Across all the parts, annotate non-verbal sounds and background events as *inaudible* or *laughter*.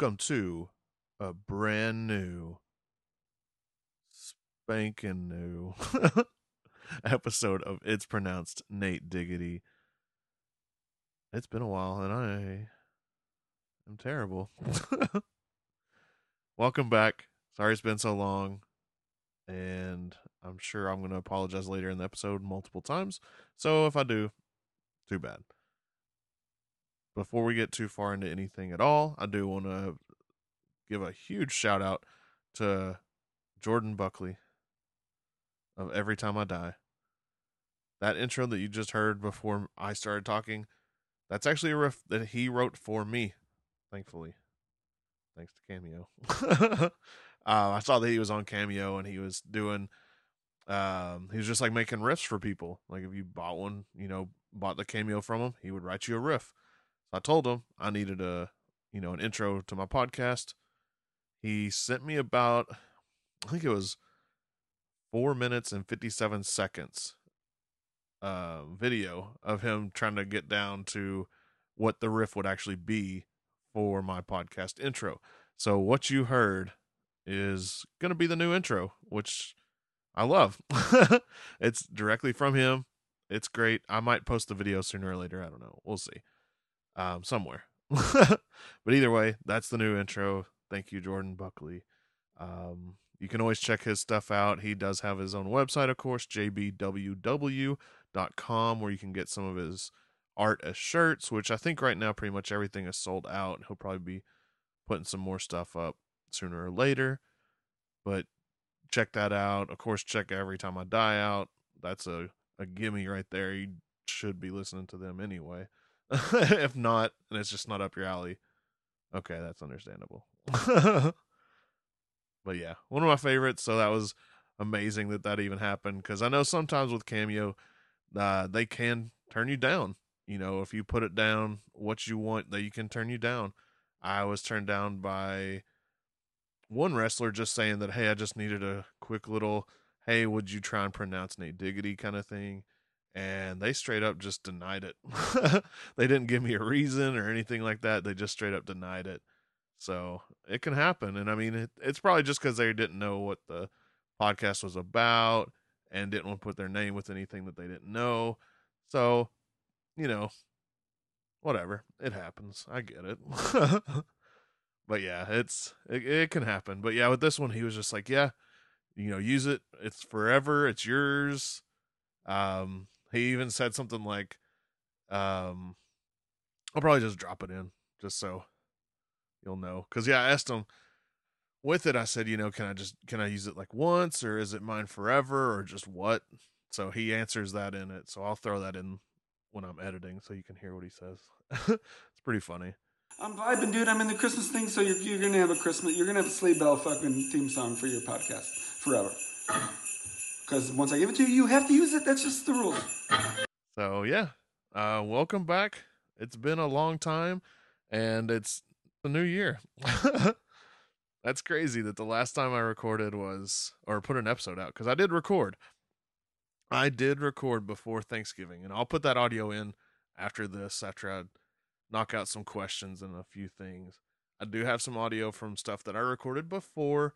welcome to a brand new, spanking new *laughs* episode of It's Pronounced Nate Diggity. It's been a while and I am terrible. *laughs* welcome back. Sorry it's been so long. And I'm sure I'm going to apologize later in the episode multiple times. So if I do, too bad before we get too far into anything at all, I do want to give a huge shout out to Jordan Buckley of Every Time I Die. That intro that you just heard before I started talking, that's actually a riff that he wrote for me, thankfully. Thanks to Cameo. *laughs* uh, I saw that he was on Cameo and he was doing, um, he was just like making riffs for people. Like if you bought one, you know, bought the Cameo from him, he would write you a riff. So I told him I needed a, you know, an intro to my podcast. He sent me about, I think it was four minutes and 57 seconds uh, video of him trying to get down to what the riff would actually be for my podcast intro. So what you heard is going to be the new intro, which I love. *laughs* it's directly from him. It's great. I might post the video sooner or later. I don't know. We'll see um, somewhere. *laughs* but either way, that's the new intro. Thank you, Jordan Buckley. Um, you can always check his stuff out. He does have his own website, of course, jbww.com, where you can get some of his art as shirts, which I think right now pretty much everything is sold out. He'll probably be putting some more stuff up sooner or later. But check that out. Of course, check Every Time I Die out. That's a, a gimme right there. You should be listening to them anyway. *laughs* if not, and it's just not up your alley, okay, that's understandable. *laughs* but yeah, one of my favorites. So that was amazing that that even happened because I know sometimes with Cameo, uh, they can turn you down. You know, if you put it down what you want, they can turn you down. I was turned down by one wrestler just saying that, hey, I just needed a quick little, hey, would you try and pronounce Nate Diggity kind of thing and they straight up just denied it. *laughs* they didn't give me a reason or anything like that. They just straight up denied it. So it can happen. And I mean, it, it's probably just because they didn't know what the podcast was about and didn't want to put their name with anything that they didn't know. So, you know, whatever. It happens. I get it. *laughs* but yeah, it's it, it can happen. But yeah, with this one, he was just like, yeah, you know, use it. It's forever. It's yours. Um, he even said something like, um, I'll probably just drop it in just so you'll know. Cause yeah, I asked him with it. I said, you know, can I just, can I use it like once or is it mine forever or just what? So he answers that in it. So I'll throw that in when I'm editing so you can hear what he says. *laughs* it's pretty funny. I'm vibing, dude. I'm in the Christmas thing, so you're, you're gonna have a Christmas. You're gonna have a sleigh bell fucking theme song for your podcast forever. Because once I give it to you, you have to use it. That's just the rule. So yeah, uh, welcome back. It's been a long time, and it's the new year. *laughs* That's crazy that the last time I recorded was or put an episode out because I did record. I did record before Thanksgiving, and I'll put that audio in after this after I knock out some questions and a few things. I do have some audio from stuff that I recorded before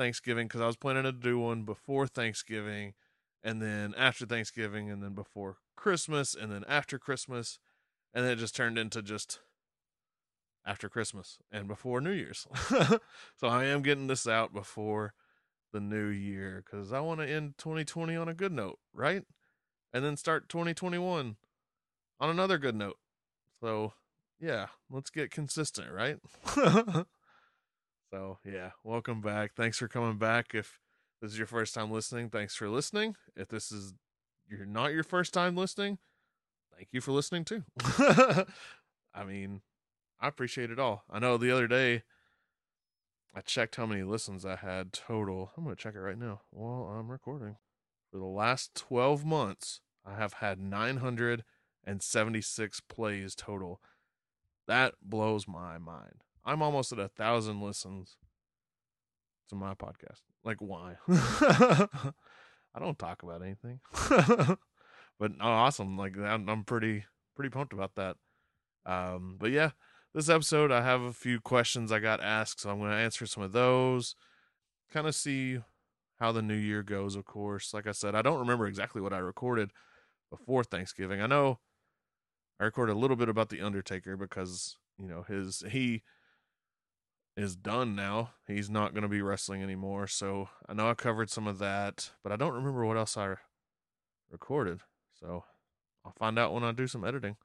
Thanksgiving because I was planning to do one before Thanksgiving and then after Thanksgiving and then before Christmas and then after Christmas. And then it just turned into just after Christmas and before New Year's. *laughs* so I am getting this out before the new year because I want to end 2020 on a good note, right? And then start 2021 on another good note. So yeah, let's get consistent, right? *laughs* So yeah, welcome back. Thanks for coming back. If this is your first time listening, thanks for listening. If this is you're not your first time listening, thank you for listening too. *laughs* I mean, I appreciate it all. I know the other day I checked how many listens I had total. I'm gonna check it right now while I'm recording. For the last 12 months, I have had 976 plays total. That blows my mind. I'm almost at a thousand listens to my podcast. Like, why? *laughs* I don't talk about anything, *laughs* but oh, awesome! Like, I'm, I'm pretty pretty pumped about that. Um, but yeah, this episode, I have a few questions I got asked, so I'm going to answer some of those. Kind of see how the new year goes, of course. Like I said, I don't remember exactly what I recorded before Thanksgiving. I know I recorded a little bit about The Undertaker because, you know, his, he, is done now. He's not going to be wrestling anymore. So I know I covered some of that, but I don't remember what else I recorded. So I'll find out when I do some editing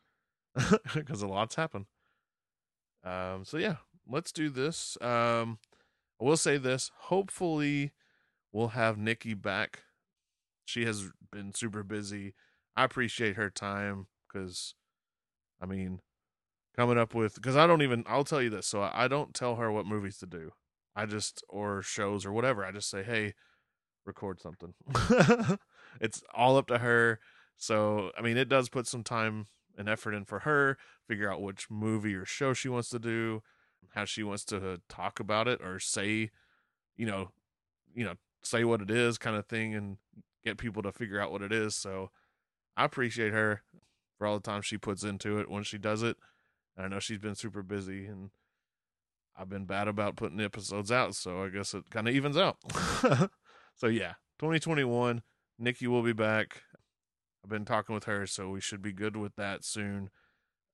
*laughs* because a lot's happened. Um, so yeah, let's do this. Um, I will say this. Hopefully, we'll have Nikki back. She has been super busy. I appreciate her time because, I mean, coming up with because I don't even I'll tell you this. So I, I don't tell her what movies to do. I just or shows or whatever. I just say, hey, record something. *laughs* *laughs* it's all up to her. So I mean, it does put some time and effort in for her. Figure out which movie or show she wants to do, how she wants to talk about it or say, you know, you know, say what it is, kind of thing, and get people to figure out what it is. So I appreciate her for all the time she puts into it when she does it. I know she's been super busy and I've been bad about putting episodes out, so I guess it kind of evens out. *laughs* so yeah, 2021, Nikki will be back. I've been talking with her, so we should be good with that soon.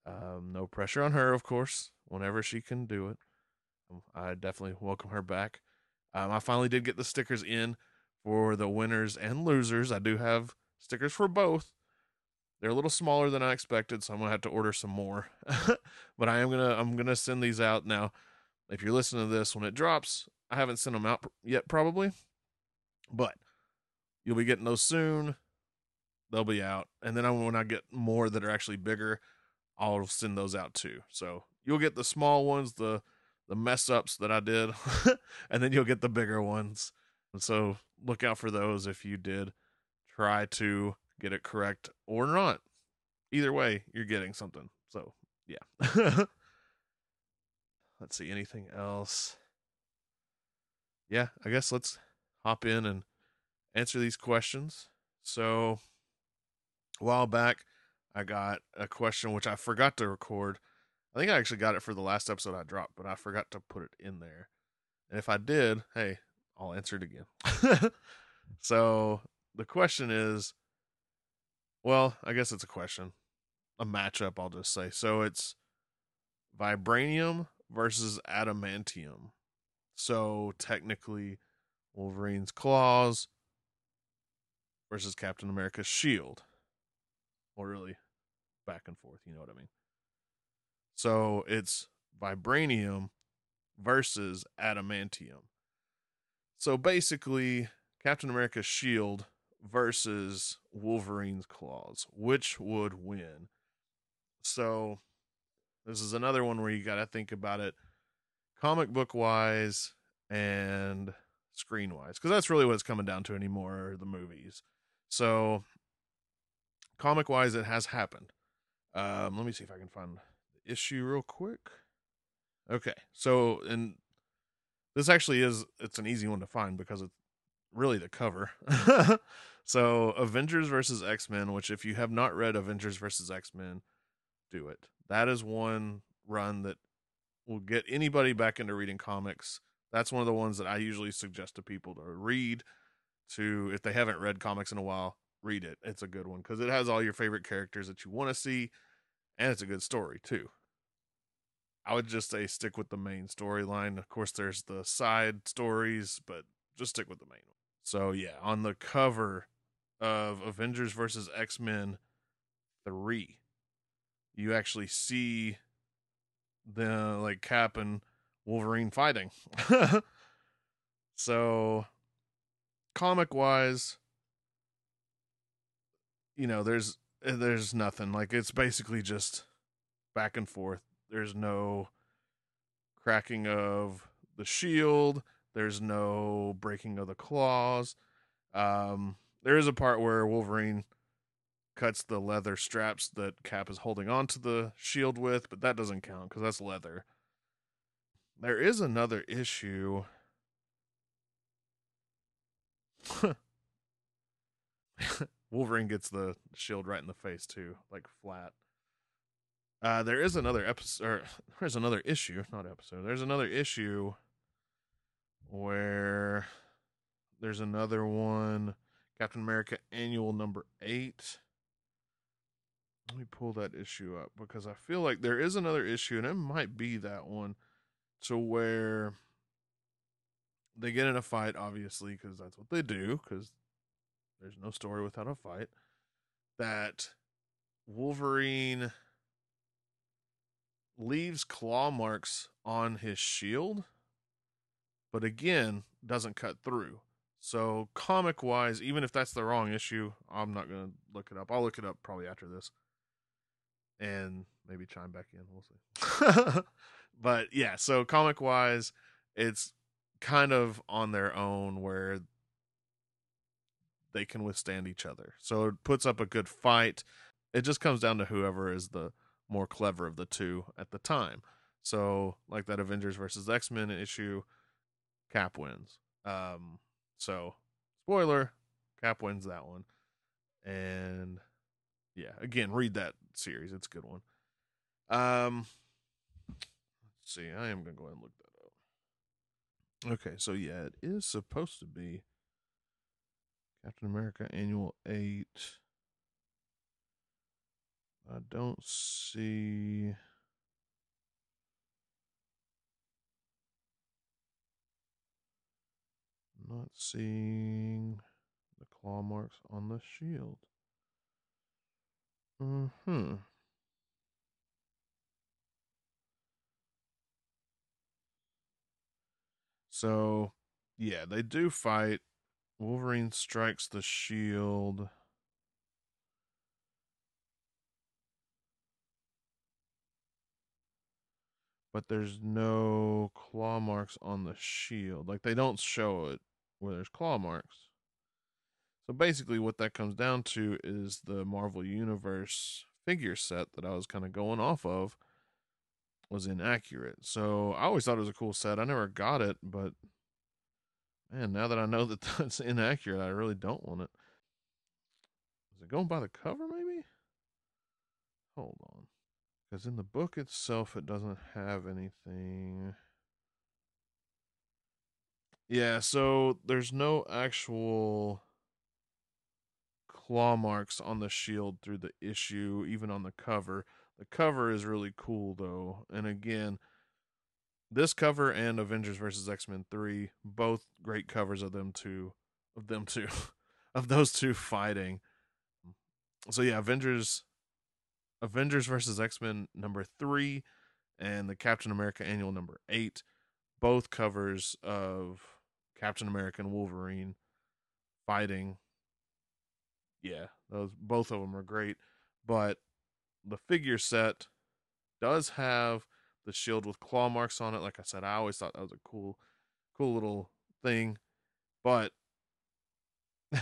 Um, no pressure on her, of course. Whenever she can do it, um, I definitely welcome her back. Um, I finally did get the stickers in for the winners and losers. I do have stickers for both. They're a little smaller than I expected, so I'm gonna have to order some more. *laughs* but I am gonna I'm gonna send these out now. If you're listening to this when it drops, I haven't sent them out yet, probably, but you'll be getting those soon. They'll be out, and then when I get more that are actually bigger, I'll send those out too. So you'll get the small ones, the the mess ups that I did, *laughs* and then you'll get the bigger ones. And so look out for those if you did try to get it correct or not. Either way, you're getting something. So, yeah. *laughs* let's see, anything else? Yeah, I guess let's hop in and answer these questions. So, a while back, I got a question which I forgot to record. I think I actually got it for the last episode I dropped, but I forgot to put it in there. And if I did, hey, I'll answer it again. *laughs* so, the question is well, I guess it's a question. A matchup, I'll just say. So it's Vibranium versus Adamantium. So technically, Wolverine's claws versus Captain America's shield. Or really, back and forth, you know what I mean? So it's Vibranium versus Adamantium. So basically, Captain America's shield versus Wolverine's claws. Which would win? So this is another one where you got to think about it comic book wise and screen wise because that's really what it's coming down to anymore the movies so comic wise it has happened um let me see if i can find the issue real quick okay so and this actually is it's an easy one to find because it's really the cover *laughs* So Avengers versus X Men, which if you have not read Avengers versus X Men, do it. That is one run that will get anybody back into reading comics. That's one of the ones that I usually suggest to people to read. To if they haven't read comics in a while, read it. It's a good one because it has all your favorite characters that you want to see, and it's a good story too. I would just say stick with the main storyline. Of course, there's the side stories, but just stick with the main one. So yeah, on the cover of Avengers versus X Men 3, you actually see the like Cap and Wolverine fighting. *laughs* so, comic wise, you know, there's there's nothing like it's basically just back and forth. There's no cracking of the shield. There's no breaking of the claws. Um, there is a part where Wolverine cuts the leather straps that Cap is holding onto the shield with, but that doesn't count because that's leather. There is another issue. *laughs* Wolverine gets the shield right in the face too, like flat. Uh, there is another episode, *laughs* there's another issue, not episode. There's another issue where there's another one, Captain America Annual Number Eight. Let me pull that issue up because I feel like there is another issue, and it might be that one, to where they get in a fight, obviously, because that's what they do. Because there's no story without a fight. That Wolverine leaves claw marks on his shield, but again, doesn't cut through. So, comic wise, even if that's the wrong issue, I'm not to look it up. I'll look it up probably after this and maybe chime back in. We'll see. *laughs* but yeah, so comic wise, it's kind of on their own where they can withstand each other. So it puts up a good fight. It just comes down to whoever is the more clever of the two at the time. So, like that Avengers versus X Men issue, Cap wins. Um, so, spoiler, Cap wins that one. And yeah, again, read that series. It's a good one. Um, let's see. I am gonna go ahead and look that up. Okay, so yeah, it is supposed to be Captain America Annual Eight. I don't see. Not seeing the claw marks on the shield. Hmm. So, yeah, they do fight. Wolverine strikes the shield. But there's no claw marks on the shield. Like, they don't show it where there's claw marks. So basically, what that comes down to is the Marvel Universe figure set that I was kind of going off of was inaccurate. So I always thought it was a cool set. I never got it, but man, now that I know that *laughs* that's inaccurate, I really don't want it. Is it going by the cover, maybe? Hold on. Because in the book itself, it doesn't have anything. Yeah, so there's no actual claw marks on the shield through the issue, even on the cover. The cover is really cool though, and again, this cover and Avengers versus X Men Three, both great covers of them two, of them two, *laughs* of those two fighting. So yeah, Avengers, Avengers versus X Men number three, and the Captain America Annual number eight, both covers of Captain America and Wolverine fighting yeah, those both of them are great. But the figure set does have the shield with claw marks on it. Like I said, I always thought that was a cool, cool little thing, but *laughs*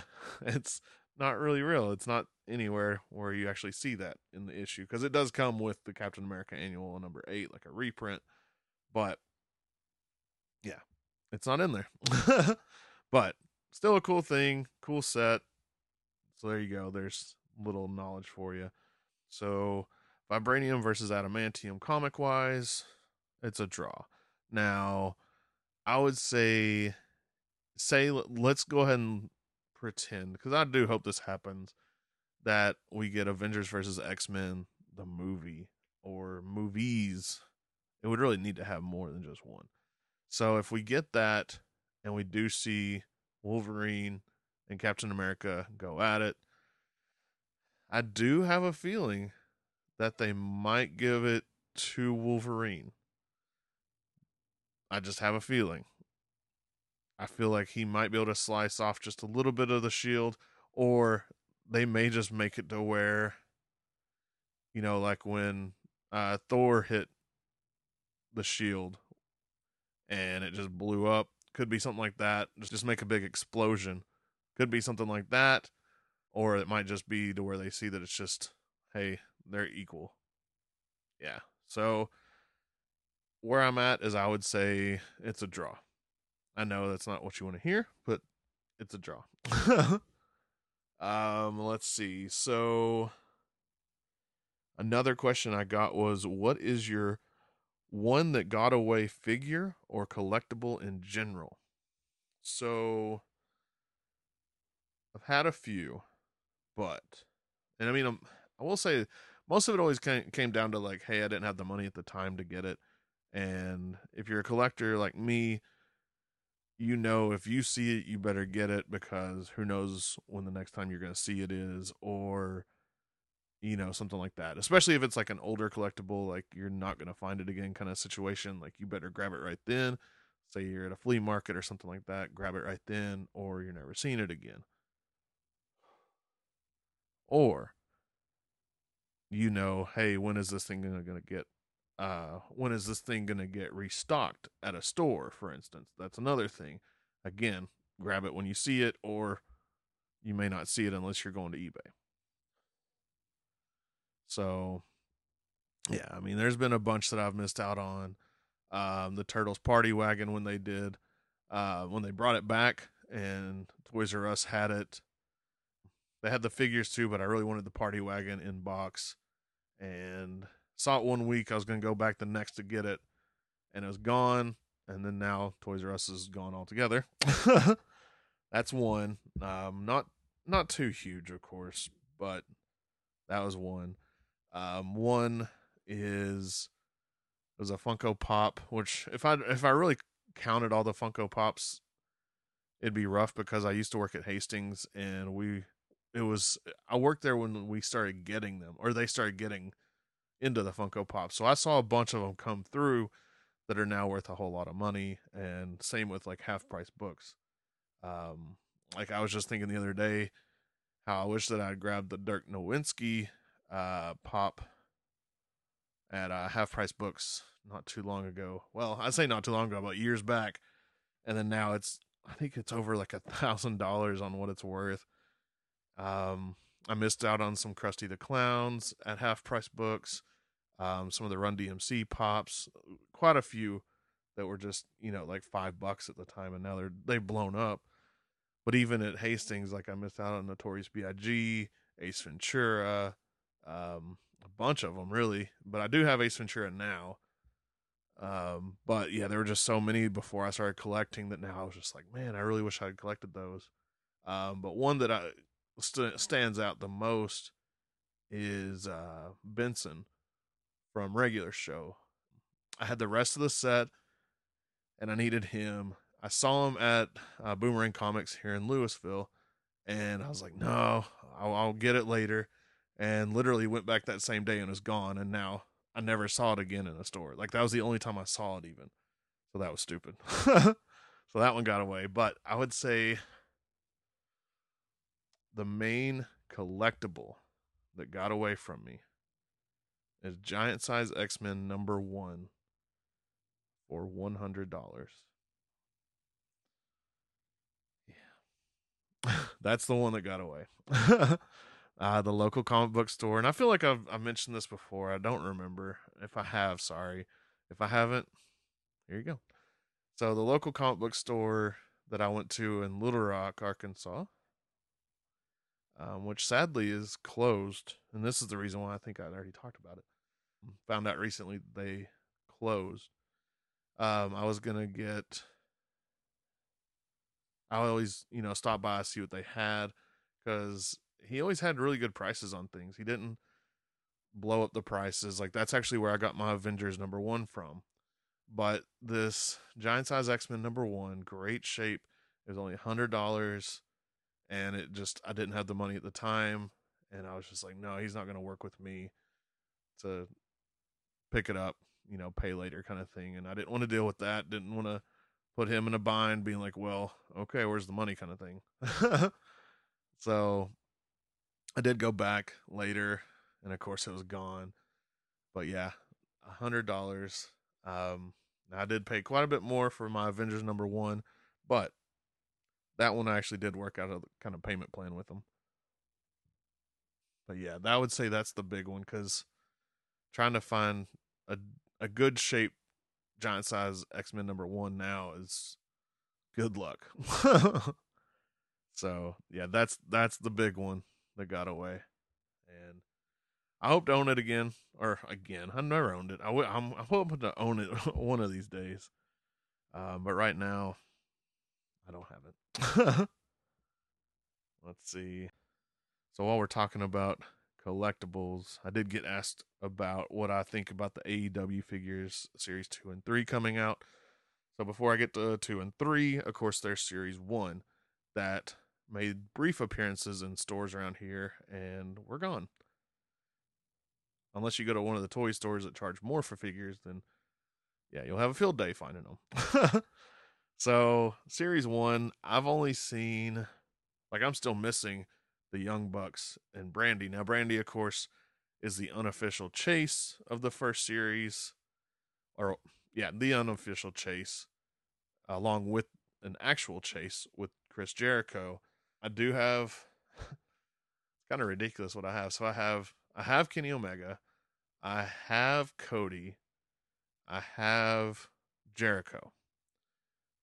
it's not really real. It's not anywhere where you actually see that in the issue because it does come with the Captain America annual number eight, like a reprint, but yeah, it's not in there. *laughs* but still a cool thing, cool set. So there you go. There's little knowledge for you. So vibranium versus adamantium comic wise, it's a draw. Now, I would say say let's go ahead and pretend because I do hope this happens that we get Avengers versus X-Men the movie or movies. It would really need to have more than just one. So if we get that and we do see Wolverine and Captain America go at it. I do have a feeling that they might give it to Wolverine. I just have a feeling. I feel like he might be able to slice off just a little bit of the shield, or they may just make it to where, you know, like when uh, Thor hit the shield and it just blew up. Could be something like that. Just, just make a big explosion could be something like that, or it might just be to where they see that it's just, hey, they're equal. Yeah. So where I'm at is I would say it's a draw. I know that's not what you want to hear, but it's a draw. *laughs* um, let's see. So Another question I got was what is your one that got away figure or collectible in general? So I've had a few, but and I mean I'm, I will say most of it always came, came down to like hey, I didn't have the money at the time to get it. And if you're a collector like me, you know if you see it you better get it because who knows when the next time you're going to see it is or you know something like that especially if it's like an older collectible like you're not going to find it again kind of situation like you better grab it right then say you're at a flea market or something like that grab it right then or you're never seeing it again or you know hey when is this thing going to get uh, when is this thing going to get restocked at a store, for instance? That's another thing. Again, grab it when you see it, or you may not see it unless you're going to eBay. So, yeah, I mean, there's been a bunch that I've missed out on. Um, the Turtles Party Wagon when they did, uh, when they brought it back, and Toys R Us had it. They had the figures too, but I really wanted the Party Wagon in box, and Saw it one week. I was going to go back the next to get it, and it was gone. And then now Toys R Us is gone altogether. *laughs* That's one. Um, not not too huge, of course, but that was one. Um, one is was a Funko Pop, which if I if I really counted all the Funko Pops, it'd be rough because I used to work at Hastings and we it was I worked there when we started getting them or they started getting into the Funko Pop. So I saw a bunch of them come through that are now worth a whole lot of money, and same with like half price books. Um, like I was just thinking the other day how I wish that I'd grabbed the Dirk Nowitzki uh, pop at uh, half price books not too long ago. Well, I say not too long ago, but years back, and then now it's I think it's over like a thousand dollars on what it's worth. Um, I missed out on some Krusty the Clowns at half price books um, some of the Run DMC pops, quite a few that were just you know like five bucks at the time, and now they're they've blown up. But even at Hastings, like I missed out on Notorious B.I.G., Ace Ventura, um, a bunch of them really. But I do have Ace Ventura now. Um, but yeah, there were just so many before I started collecting that now I was just like, man, I really wish I had collected those. Um, but one that I st- stands out the most is uh, Benson from regular show. I had the rest of the set, and I needed him. I saw him at uh, Boomerang Comics here in Louisville, and I was like, no, I'll, I'll get it later. And literally went back that same day and was gone. And now I never saw it again in a store. Like that was the only time I saw it, even. So that was stupid. *laughs* so that one got away. But I would say the main collectible that got away from me is Giant Size X Men number one for one hundred dollars. Yeah, *laughs* that's the one that got away. *laughs* uh, the local comic book store, and I feel like I've I mentioned this before. I don't remember if I have. Sorry, if I haven't. Here you go. So the local comic book store that I went to in Little Rock, Arkansas, um, which sadly is closed. And this is the reason why I think I already talked about it. Found out recently they closed. Um, I was gonna get. I always, you know, stop by see what they had because he always had really good prices on things. He didn't blow up the prices. Like that's actually where I got my Avengers number one from. But this giant size X Men number one, great shape. It was only hundred dollars and it just I didn't have the money at the time, and I was just like, no, he's not going to work with me to pick it up, you know, pay later kind of thing, and I didn't want to deal with that. Didn't want to put him in a bind, being like, well, okay, where's the money kind of thing. *laughs* so I did go back later, and of course it was gone. But yeah, a hundred dollars. Um, I did pay quite a bit more for my Avengers number one, but that one actually did work out a kind of payment plan with them. But yeah, that would say that's the big one because trying to find a a good shape giant size X Men number one now is good luck. *laughs* so yeah, that's that's the big one that got away, and I hope to own it again, or again. I've never owned it. I w- I'm, I'm hoping to own it *laughs* one of these days. Um, but right now, I don't have it. *laughs* Let's see. So while we're talking about collectibles, I did get asked about what I think about the AEW figures series two and three coming out. So before I get to two and three, of course, there's series one that made brief appearances in stores around here and we're gone. Unless you go to one of the toy stores that charge more for figures, then yeah, you'll have a field day finding them. *laughs* so, series one, I've only seen, like, I'm still missing the Young Bucks and Brandi. Now, Brandi, of course, is the unofficial chase of the first series, or yeah, the unofficial chase, along with an actual chase with Chris Jericho. I do have it's kind of ridiculous what I have. So I have I have Kenny Omega, I have Cody, I have Jericho.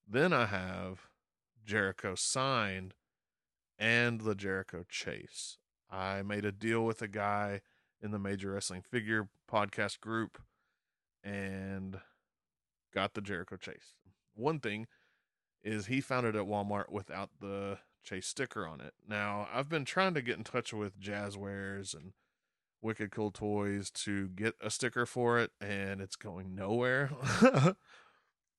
Then I have Jericho signed and the Jericho chase. I made a deal with a guy in the Major Wrestling Figure podcast group and got the Jericho chase. One thing is he found it at Walmart without the chase sticker on it. Now, I've been trying to get in touch with Jazwares and Wicked Cool Toys to get a sticker for it, and it's going nowhere. *laughs* um,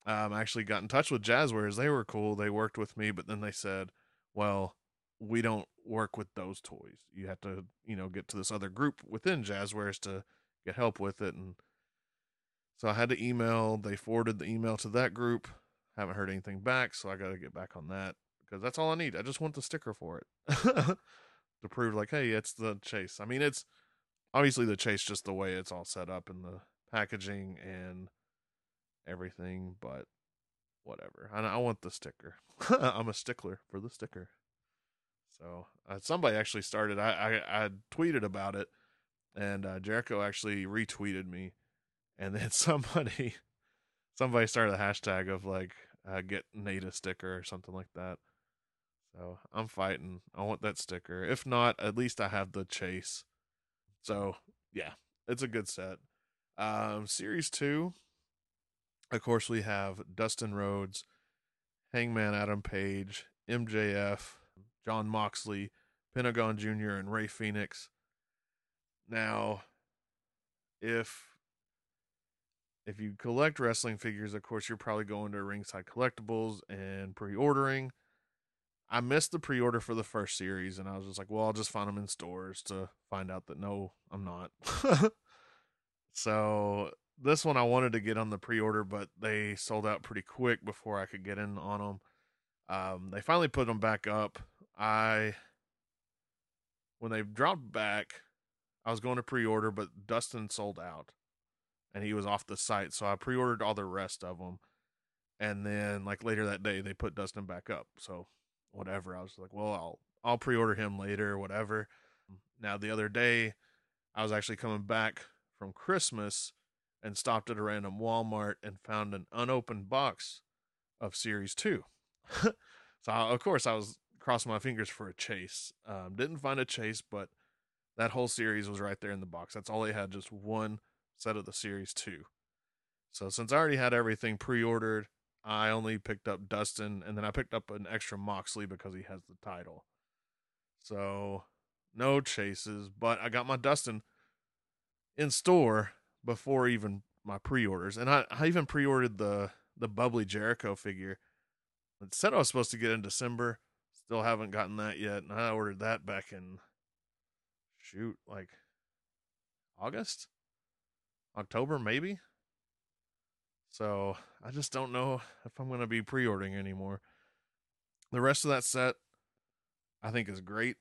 I actually got in touch with Jazwares. They were cool. They worked with me, but then they said, well, we don't work with those toys. You have to, you know, get to this other group within Jazwares to get help with it. And so I had to email. They forwarded the email to that group. Haven't heard anything back, so I got to get back on that because that's all I need. I just want the sticker for it *laughs* to prove, like, hey, it's the chase. I mean, it's obviously the chase just the way it's all set up in the packaging and everything, but whatever. I, I want the sticker. *laughs* I'm a stickler for the sticker. So uh, somebody actually started. I, I, I tweeted about it, and uh, Jericho actually retweeted me, and then *laughs* somebody somebody started a hashtag of like uh, get Nate a sticker or something like that. So I'm fighting. I want that sticker. If not, at least I have the chase. So yeah, it's a good set. Um, series two. Of course, we have Dustin Rhodes, Hangman Adam Page, MJF, Jon Moxley, Pentagon Jr., and Rey Fenix. Now, if if you collect wrestling figures, of course, you're probably going to Ringside Collectibles and pre-ordering. I missed the pre-order for the first series, and I was just like, "Well, I'll just find them in stores." To find out that no, I'm not. *laughs* so this one I wanted to get on the pre-order, but they sold out pretty quick before I could get in on them. Um, they finally put them back up I when they dropped back, I was going to pre-order, but Dustin sold out, and he was off the site. So I pre-ordered all the rest of them, and then like later that day they put Dustin back up. So whatever, I was like, well, I'll I'll pre-order him later, whatever. Now the other day, I was actually coming back from Christmas and stopped at a random Walmart and found an unopened box of Series Two. *laughs* so I, of course I was crossing my fingers for a chase. Um, didn't find a chase, but that whole series was right there in the box. That's all they had, just one set of the series two. So since I already had everything pre-ordered, I only picked up Dustin, and then I picked up an extra Moxley because he has the title. So no chases, but I got my Dustin in store before even my pre-orders, and I, I even pre-ordered the the bubbly Jericho figure. It said I was supposed to get in December. Still haven't gotten that yet. And I ordered that back in shoot, like August? October maybe? So I just don't know if I'm gonna be pre ordering anymore. The rest of that set I think is great.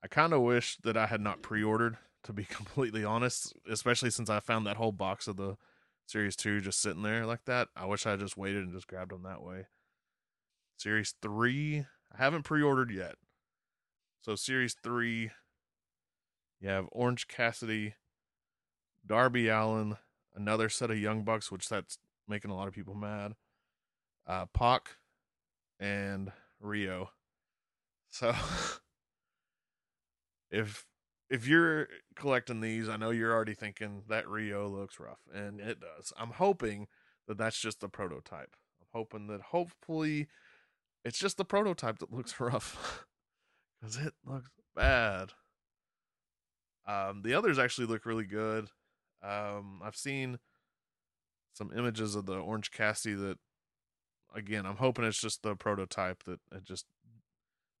I kind of wish that I had not pre ordered, to be *laughs* completely honest, especially since I found that whole box of the Series 2 just sitting there like that. I wish I just waited and just grabbed them that way. Series 3, I haven't pre-ordered yet. So series three, you have Orange Cassidy, Darby Allin, another set of Young Bucks, which that's making a lot of people mad. Uh, Pac and Riho. So *laughs* if if you're collecting these, I know you're already thinking that Riho looks rough, and it does. I'm hoping that that's just the prototype. I'm hoping that hopefully it's just the prototype that looks *laughs* rough because it looks bad. Um, the others actually look really good. Um, I've seen some images of the Orange Cassidy that, again, I'm hoping it's just the prototype that it just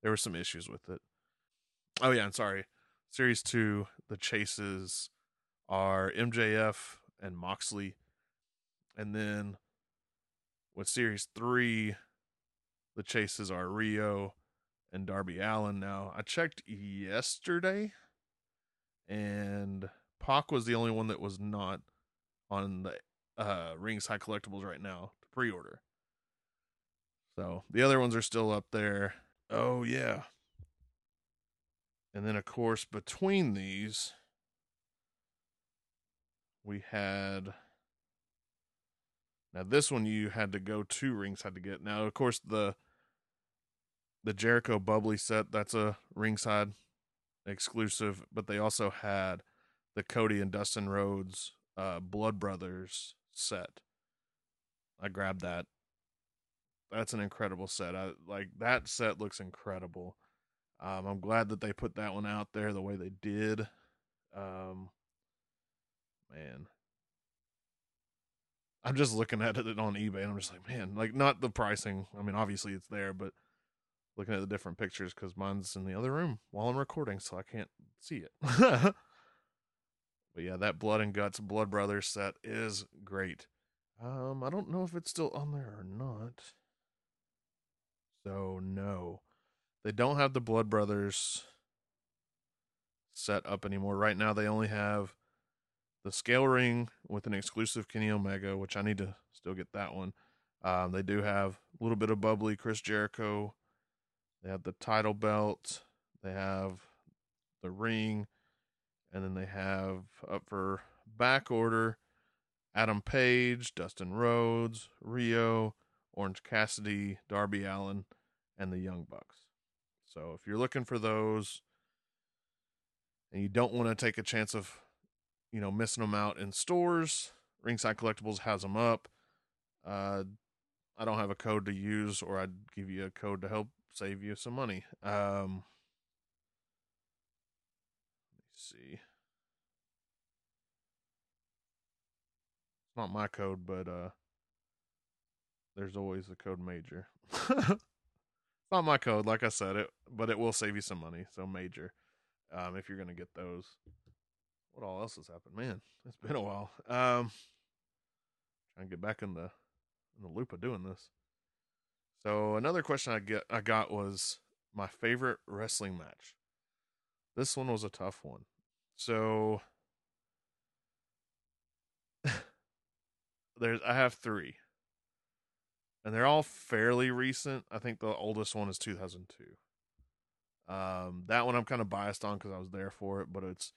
there were some issues with it. Oh yeah, I'm sorry. Series two, the chases are MJF and Moxley, and then with Series three, the chases are Riho and Darby Allin. Now I checked yesterday, and Pac was the only one that was not on the uh, Ringside Collectibles right now to pre-order. So the other ones are still up there. Oh yeah. And then of course between these we had now this one you had to go to ringside to get. Now of course the the Jericho bubbly set that's a ringside exclusive, but they also had the Cody and Dustin Rhodes uh Blood Brothers set. I grabbed that that's an incredible set. I like that set looks incredible. Um, I'm glad that they put that one out there the way they did. Um, man, I'm just looking at it on eBay and I'm just like, man, like not the pricing. I mean, obviously it's there, but looking at the different pictures because mine's in the other room while I'm recording, so I can't see it. *laughs* but yeah, that Blood and Guts Blood Brothers set is great. Um, I don't know if it's still on there or not. So no, they don't have the Blood Brothers set up anymore. Right now, they only have the scale ring with an exclusive Kenny Omega, which I need to still get that one. Um, they do have a little bit of bubbly Chris Jericho. They have the title belt. They have the ring, and then they have up for back order Adam Page, Dustin Rhodes, Riho, Orange Cassidy, Darby Allin, and the Young Bucks. So if you're looking for those and you don't want to take a chance of, you know, missing them out in stores, Ringside Collectibles has them up. Uh, I don't have a code to use, or I'd give you a code to help save you some money. Um, let me see. It's not my code, but uh, there's always a code major. *laughs* It's not my code, like I said it, but it will save you some money. So major, um, if you're gonna get those. What all else has happened, man? It's been a while. Um, trying to get back in the in the loop of doing this. So another question I get I got was my favorite wrestling match. This one was a tough one. So *laughs* there's I have three and they're all fairly recent. I think the oldest one is 2002. Um, that one I'm kind of biased on because I was there for it, but it's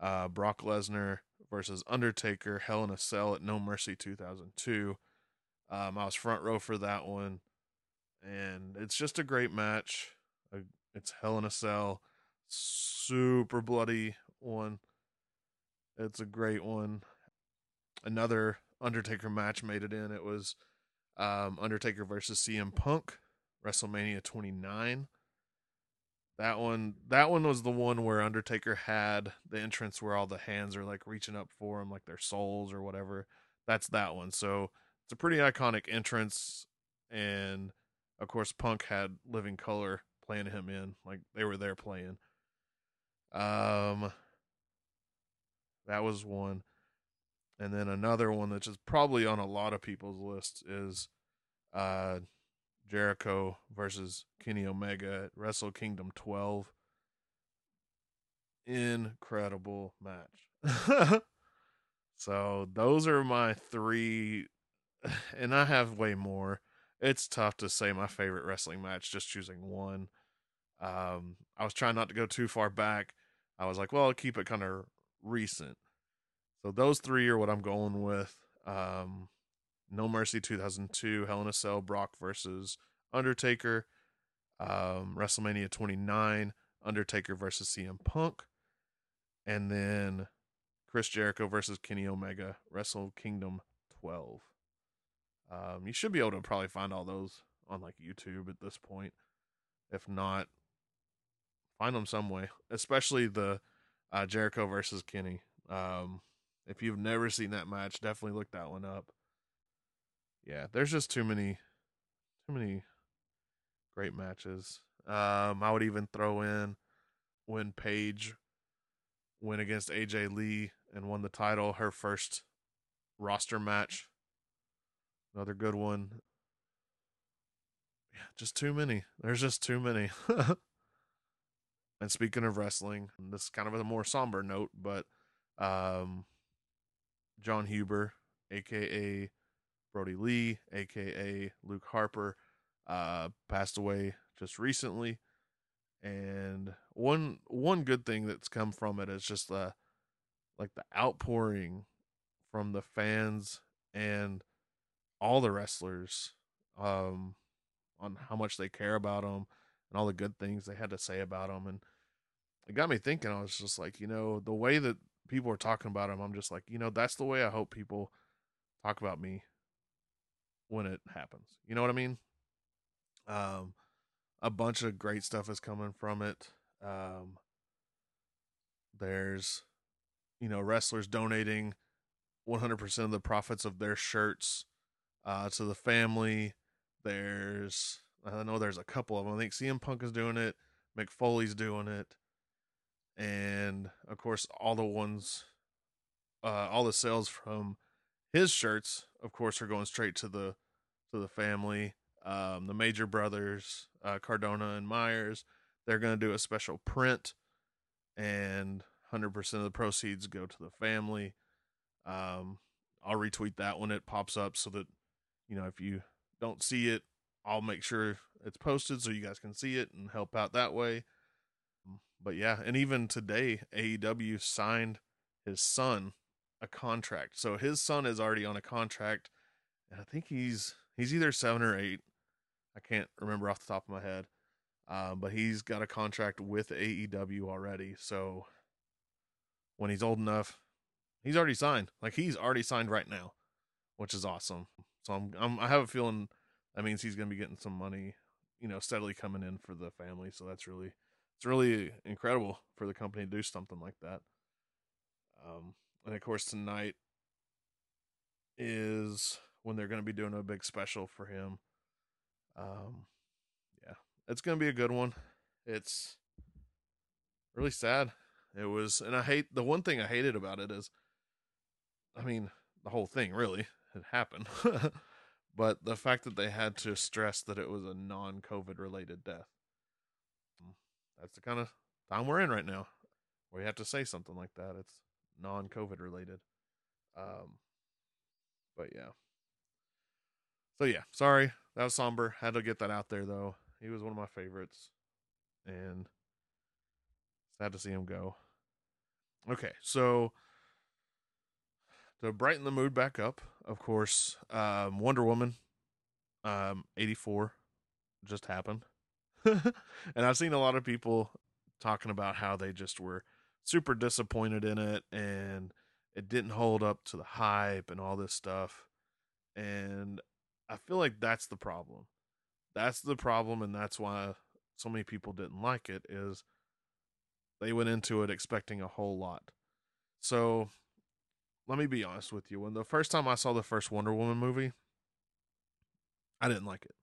uh, Brock Lesnar versus Undertaker, Hell in a Cell at No Mercy 2002. Um, I was front row for that one, and it's just a great match. It's Hell in a Cell, super bloody one. It's a great one. Another Undertaker match made it in. It was um, Undertaker versus CM Punk, WrestleMania 29. That one, that one was the one where Undertaker had the entrance where all the hands are like reaching up for him, like their souls or whatever. That's that one. So it's a pretty iconic entrance, and of course, Punk had Living Colour playing him in, like they were there playing. Um, that was one. And then another one that's just probably on a lot of people's list is uh, Jericho versus Kenny Omega at Wrestle Kingdom 12. Incredible match. *laughs* so those are my three, *sighs* and I have way more. It's tough to say my favorite wrestling match, just choosing one. Um, I was trying not to go too far back. I was like, well, I'll keep it kind of recent. So those three are what I'm going with. Um, no Mercy 2002, Hell in a Cell, Brock versus Undertaker, um, WrestleMania 29, Undertaker versus CM Punk, and then Chris Jericho versus Kenny Omega, Wrestle Kingdom 12. Um, you should be able to probably find all those on like YouTube at this point. If not, find them some way, especially the uh, Jericho versus Kenny. Um, if you've never seen that match, definitely look that one up. Yeah, there's just too many, too many great matches. Um, I would even throw in when Paige went against AJ Lee and won the title, her first roster match. Another good one. Yeah, just too many. There's just too many. *laughs* and speaking of wrestling, this is kind of a more somber note, but um, Jon Huber, aka Brodie Lee, aka Luke Harper, uh, passed away just recently. And one one good thing that's come from it is just the like the outpouring from the fans and all the wrestlers um, on how much they care about them and all the good things they had to say about them and it got me thinking i was just like you know the way that people are talking about him i'm just like you know that's the way i hope people talk about me when it happens you know what i mean um a bunch of great stuff is coming from it um there's you know wrestlers donating 100% of the profits of their shirts uh, to the family. There's, I know there's a couple of them. I think CM Punk is doing it, Mick Foley's doing it, and of course, all the ones, uh, all the sales from his shirts, of course, are going straight to the to the family. Um, the Major Brothers, uh, Cardona and Myers, they're going to do a special print, and 100% of the proceeds go to the family. Um, I'll retweet that when it pops up so that you know if you don't see it, I'll make sure it's posted so you guys can see it and help out that way. But yeah, and even today, AEW signed his son a contract. So his son is already on a contract, and I think he's he's either seven or eight. I can't remember off the top of my head. Uh, but he's got a contract with AEW already. So when he's old enough, he's already signed. Like he's already signed right now, which is awesome. So I'm, I'm I have a feeling that means he's going to be getting some money, you know, steadily coming in for the family. So that's really it's really incredible for the company to do something like that. Um, and of course tonight is when they're going to be doing a big special for him. Um, yeah, it's going to be a good one. It's really sad. It was, and I hate the one thing I hated about it is, I mean, the whole thing really had happened, *laughs* but the fact that they had to stress that it was a non-COVID related death. That's the kind of time we're in right now, where you have to say something like that. It's non-COVID related. Um, but yeah. So yeah, sorry that was somber. Had to get that out there though. He was one of my favorites, and sad to see him go. Okay, so to brighten the mood back up, of course, um, Wonder Woman, um, eighty four, just happened, *laughs* and I've seen a lot of people talking about how they just were super disappointed in it and it didn't hold up to the hype and all this stuff, and I feel like that's the problem. That's the problem, and that's why so many people didn't like it. Is they went into it expecting a whole lot. So let me be honest with you. When the first time I saw the first Wonder Woman movie, I didn't like it.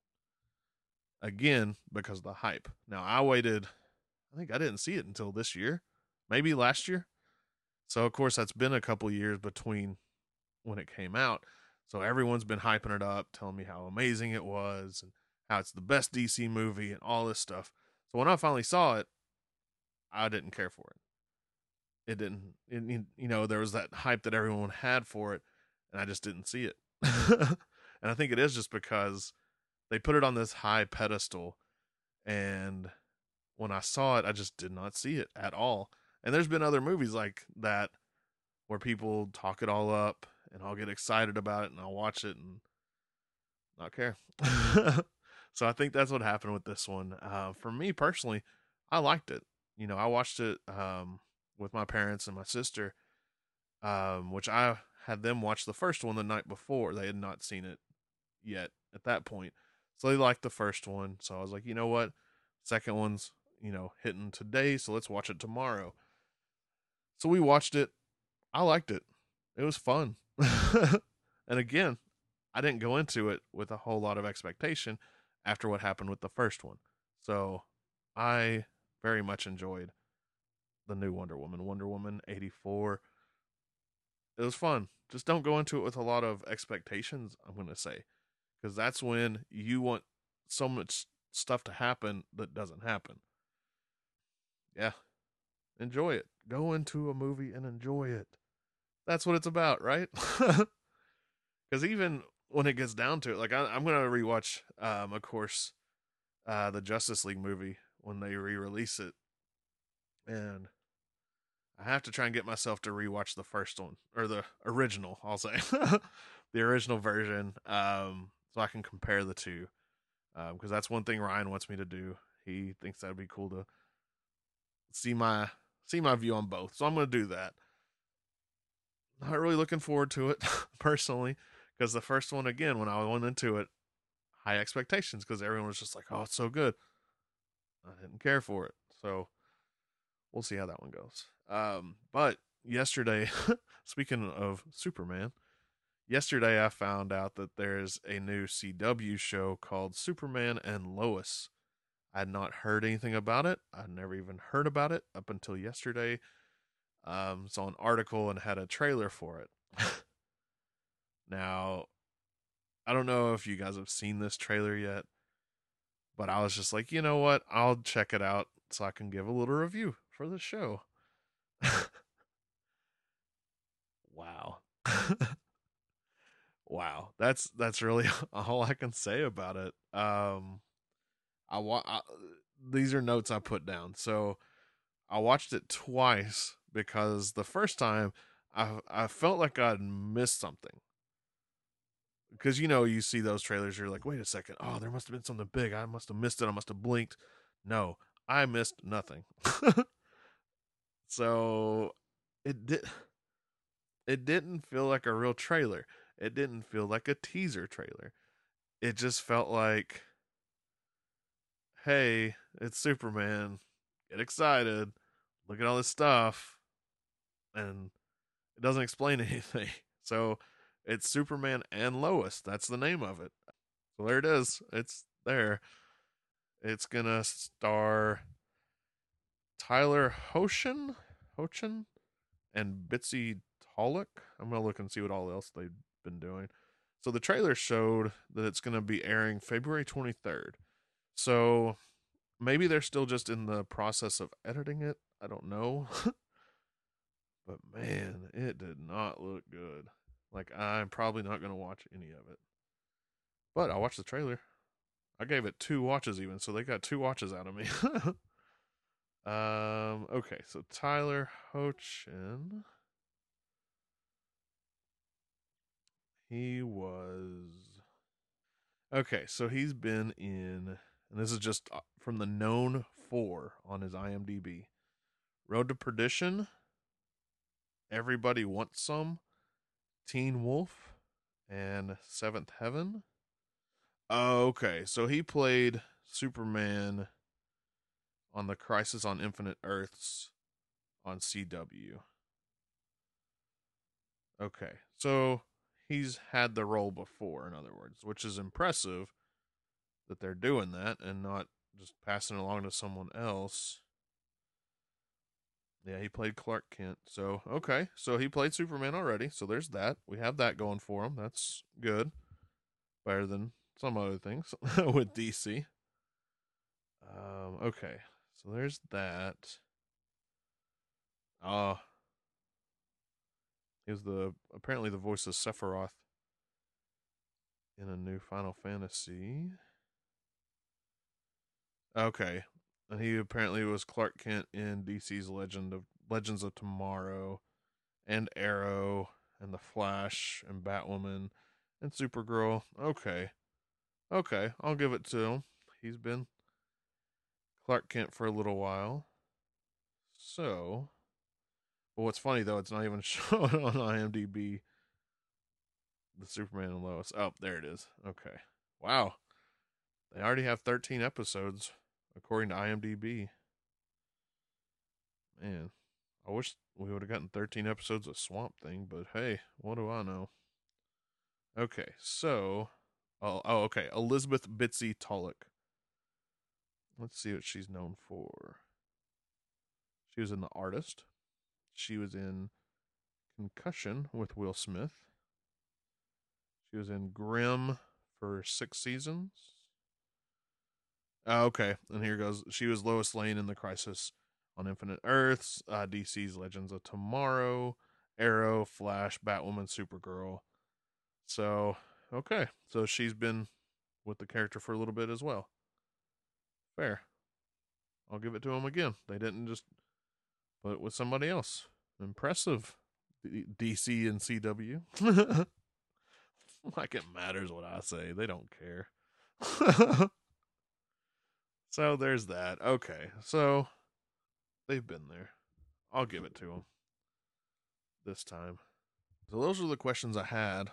Again, because of the hype. Now, I waited, I think I didn't see it until this year, maybe last year. So, of course, that's been a couple years between when it came out. So, everyone's been hyping it up, telling me how amazing it was and how it's the best DC movie and all this stuff. So, when I finally saw it, I didn't care for it. It didn't, it, you know, there was that hype that everyone had for it, and I just didn't see it. *laughs* and I think it is just because they put it on this high pedestal, and when I saw it, I just did not see it at all. And there's been other movies like that where people talk it all up, and I'll get excited about it, and I'll watch it and not care. *laughs* so I think that's what happened with this one. Uh, for me personally, I liked it you know, I watched it um, with my parents and my sister, um, which I had them watch the first one the night before. They had not seen it yet at that point. So they liked the first one. So I was like, you know what? Second one's, you know, hitting today. So let's watch it tomorrow. So we watched it. I liked it. It was fun. *laughs* and again, I didn't go into it with a whole lot of expectation after what happened with the first one. So I very much enjoyed the new Wonder Woman, Wonder Woman 84. It was fun. Just don't go into it with a lot of expectations, I'm going to say, because that's when you want so much stuff to happen that doesn't happen. Yeah. Enjoy it. Go into a movie and enjoy it. That's what it's about, right? *laughs* Because even when it gets down to it, like I, am gonna rewatch, um, of course, uh, the Justice League movie when they re-release it, and I have to try and get myself to rewatch the first one or the original. I'll say *laughs* the original version, um, so I can compare the two, because um, that's one thing Ryan wants me to do. He thinks that'd be cool to see my see my view on both, so I'm gonna do that. Not really looking forward to it *laughs* personally because the first one, again, when I went into it, high expectations because everyone was just like, "Oh, it's so good." I didn't care for it, so we'll see how that one goes. Um, but yesterday, *laughs* speaking of Superman, yesterday I found out that there's a new CW show called Superman and Lois. I had not heard anything about it. I'd never even heard about it up until yesterday. Um, saw an article and had a trailer for it. *laughs* Now, I don't know if you guys have seen this trailer yet, but I was just like, you know what? I'll check it out so I can give a little review for the show. *laughs* wow. *laughs* wow. That's that's really *laughs* all I can say about it. Um I, want these are notes I put down. So I watched it twice because the first time I I felt like I'd missed something because you know you see those trailers you're like wait a second oh there must have been something big i must have missed it i must have blinked no i missed nothing *laughs* so it did it didn't feel like a real trailer it didn't feel like a teaser trailer it just felt like hey it's superman get excited look at all this stuff and it doesn't explain *laughs* anything so it's Superman and Lois. That's the name of it. So there it is. It's there. It's gonna star Tyler Hoechlin, Hoechlin, and Bitsie Tulloch. I'm gonna look and see what all else they've been doing. So the trailer showed that it's gonna be airing February 23rd. So maybe they're still just in the process of editing it. I don't know. *laughs* but man, it did not look good. Like I'm probably not going to watch any of it. But I watched the trailer. I gave it two watches even, so they got two watches out of me. *laughs* um okay, so Tyler Hoechlin He was Okay, so he's been in and this is just uh, from the known 4 on his IMDb. Road to Perdition, Everybody Wants Some, Teen Wolf and Seventh Heaven. Oh, okay. So he played Superman on the Crisis on Infinite Earths on CW. Okay. So he's had the role before, in other words, which is impressive that they're doing that and not just passing along to someone else. Yeah, he played Clark Kent. So, okay. So he played Superman already. So there's that. We have that going for him. That's good. Better than some other things *laughs* with DC. Um, okay. So there's that. Uh is the apparently the voice of Sephiroth in a new Final Fantasy. Okay, and he apparently was Clark Kent in DC's Legend of Legends of Tomorrow, and Arrow, and the Flash, and Batwoman, and Supergirl. Okay, okay, I'll give it to him. He's been Clark Kent for a little while. So, What's funny though, it's not even *laughs* shown on IMDb. The Superman and Lois. Oh, there it is. Okay. Wow. They already have 13 episodes according to IMDb. Man, I wish we would have gotten 13 episodes of Swamp Thing, but hey, what do I know? Okay, so oh, oh okay, Elizabeth Bitsie Tulloch. Let's see what she's known for. She was in The Artist. She was in Concussion with Will Smith. She was in Grimm for six seasons. Oh, okay, and here goes. She was Lois Lane in The Crisis on Infinite Earths, uh, DC's Legends of Tomorrow, Arrow, Flash, Batwoman, Supergirl. So, okay. So she's been with the character for a little bit as well. Fair. I'll give it to them again. They didn't just it with somebody else. Impressive. D- DC and CW. *laughs* like it matters what I say. They don't care. *laughs* so there's that. Okay. So they've been there. I'll give it to them this time. So those are the questions I had.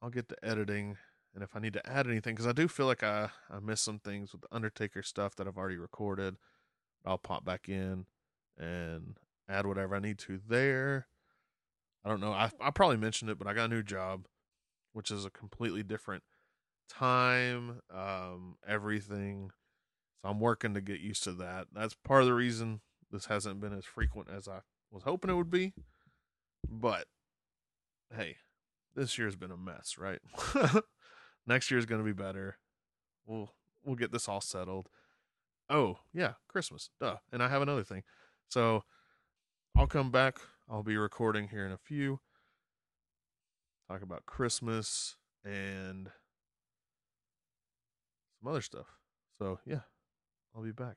I'll get to editing, and if I need to add anything, because I do feel like I I missed some things with the Undertaker stuff that I've already recorded. I'll pop back in and add whatever I need to there. I don't know. I I probably mentioned it, but I got a new job, which is a completely different time, um, everything. So I'm working to get used to that. That's part of the reason this hasn't been as frequent as I was hoping it would be. But hey, this year's been a mess, right? *laughs* Next year is going to be better. We'll we'll get this all settled. Oh, yeah, Christmas. Duh. And I have another thing. So I'll come back. I'll be recording here in a few. Talk about Christmas and some other stuff. So, yeah, I'll be back.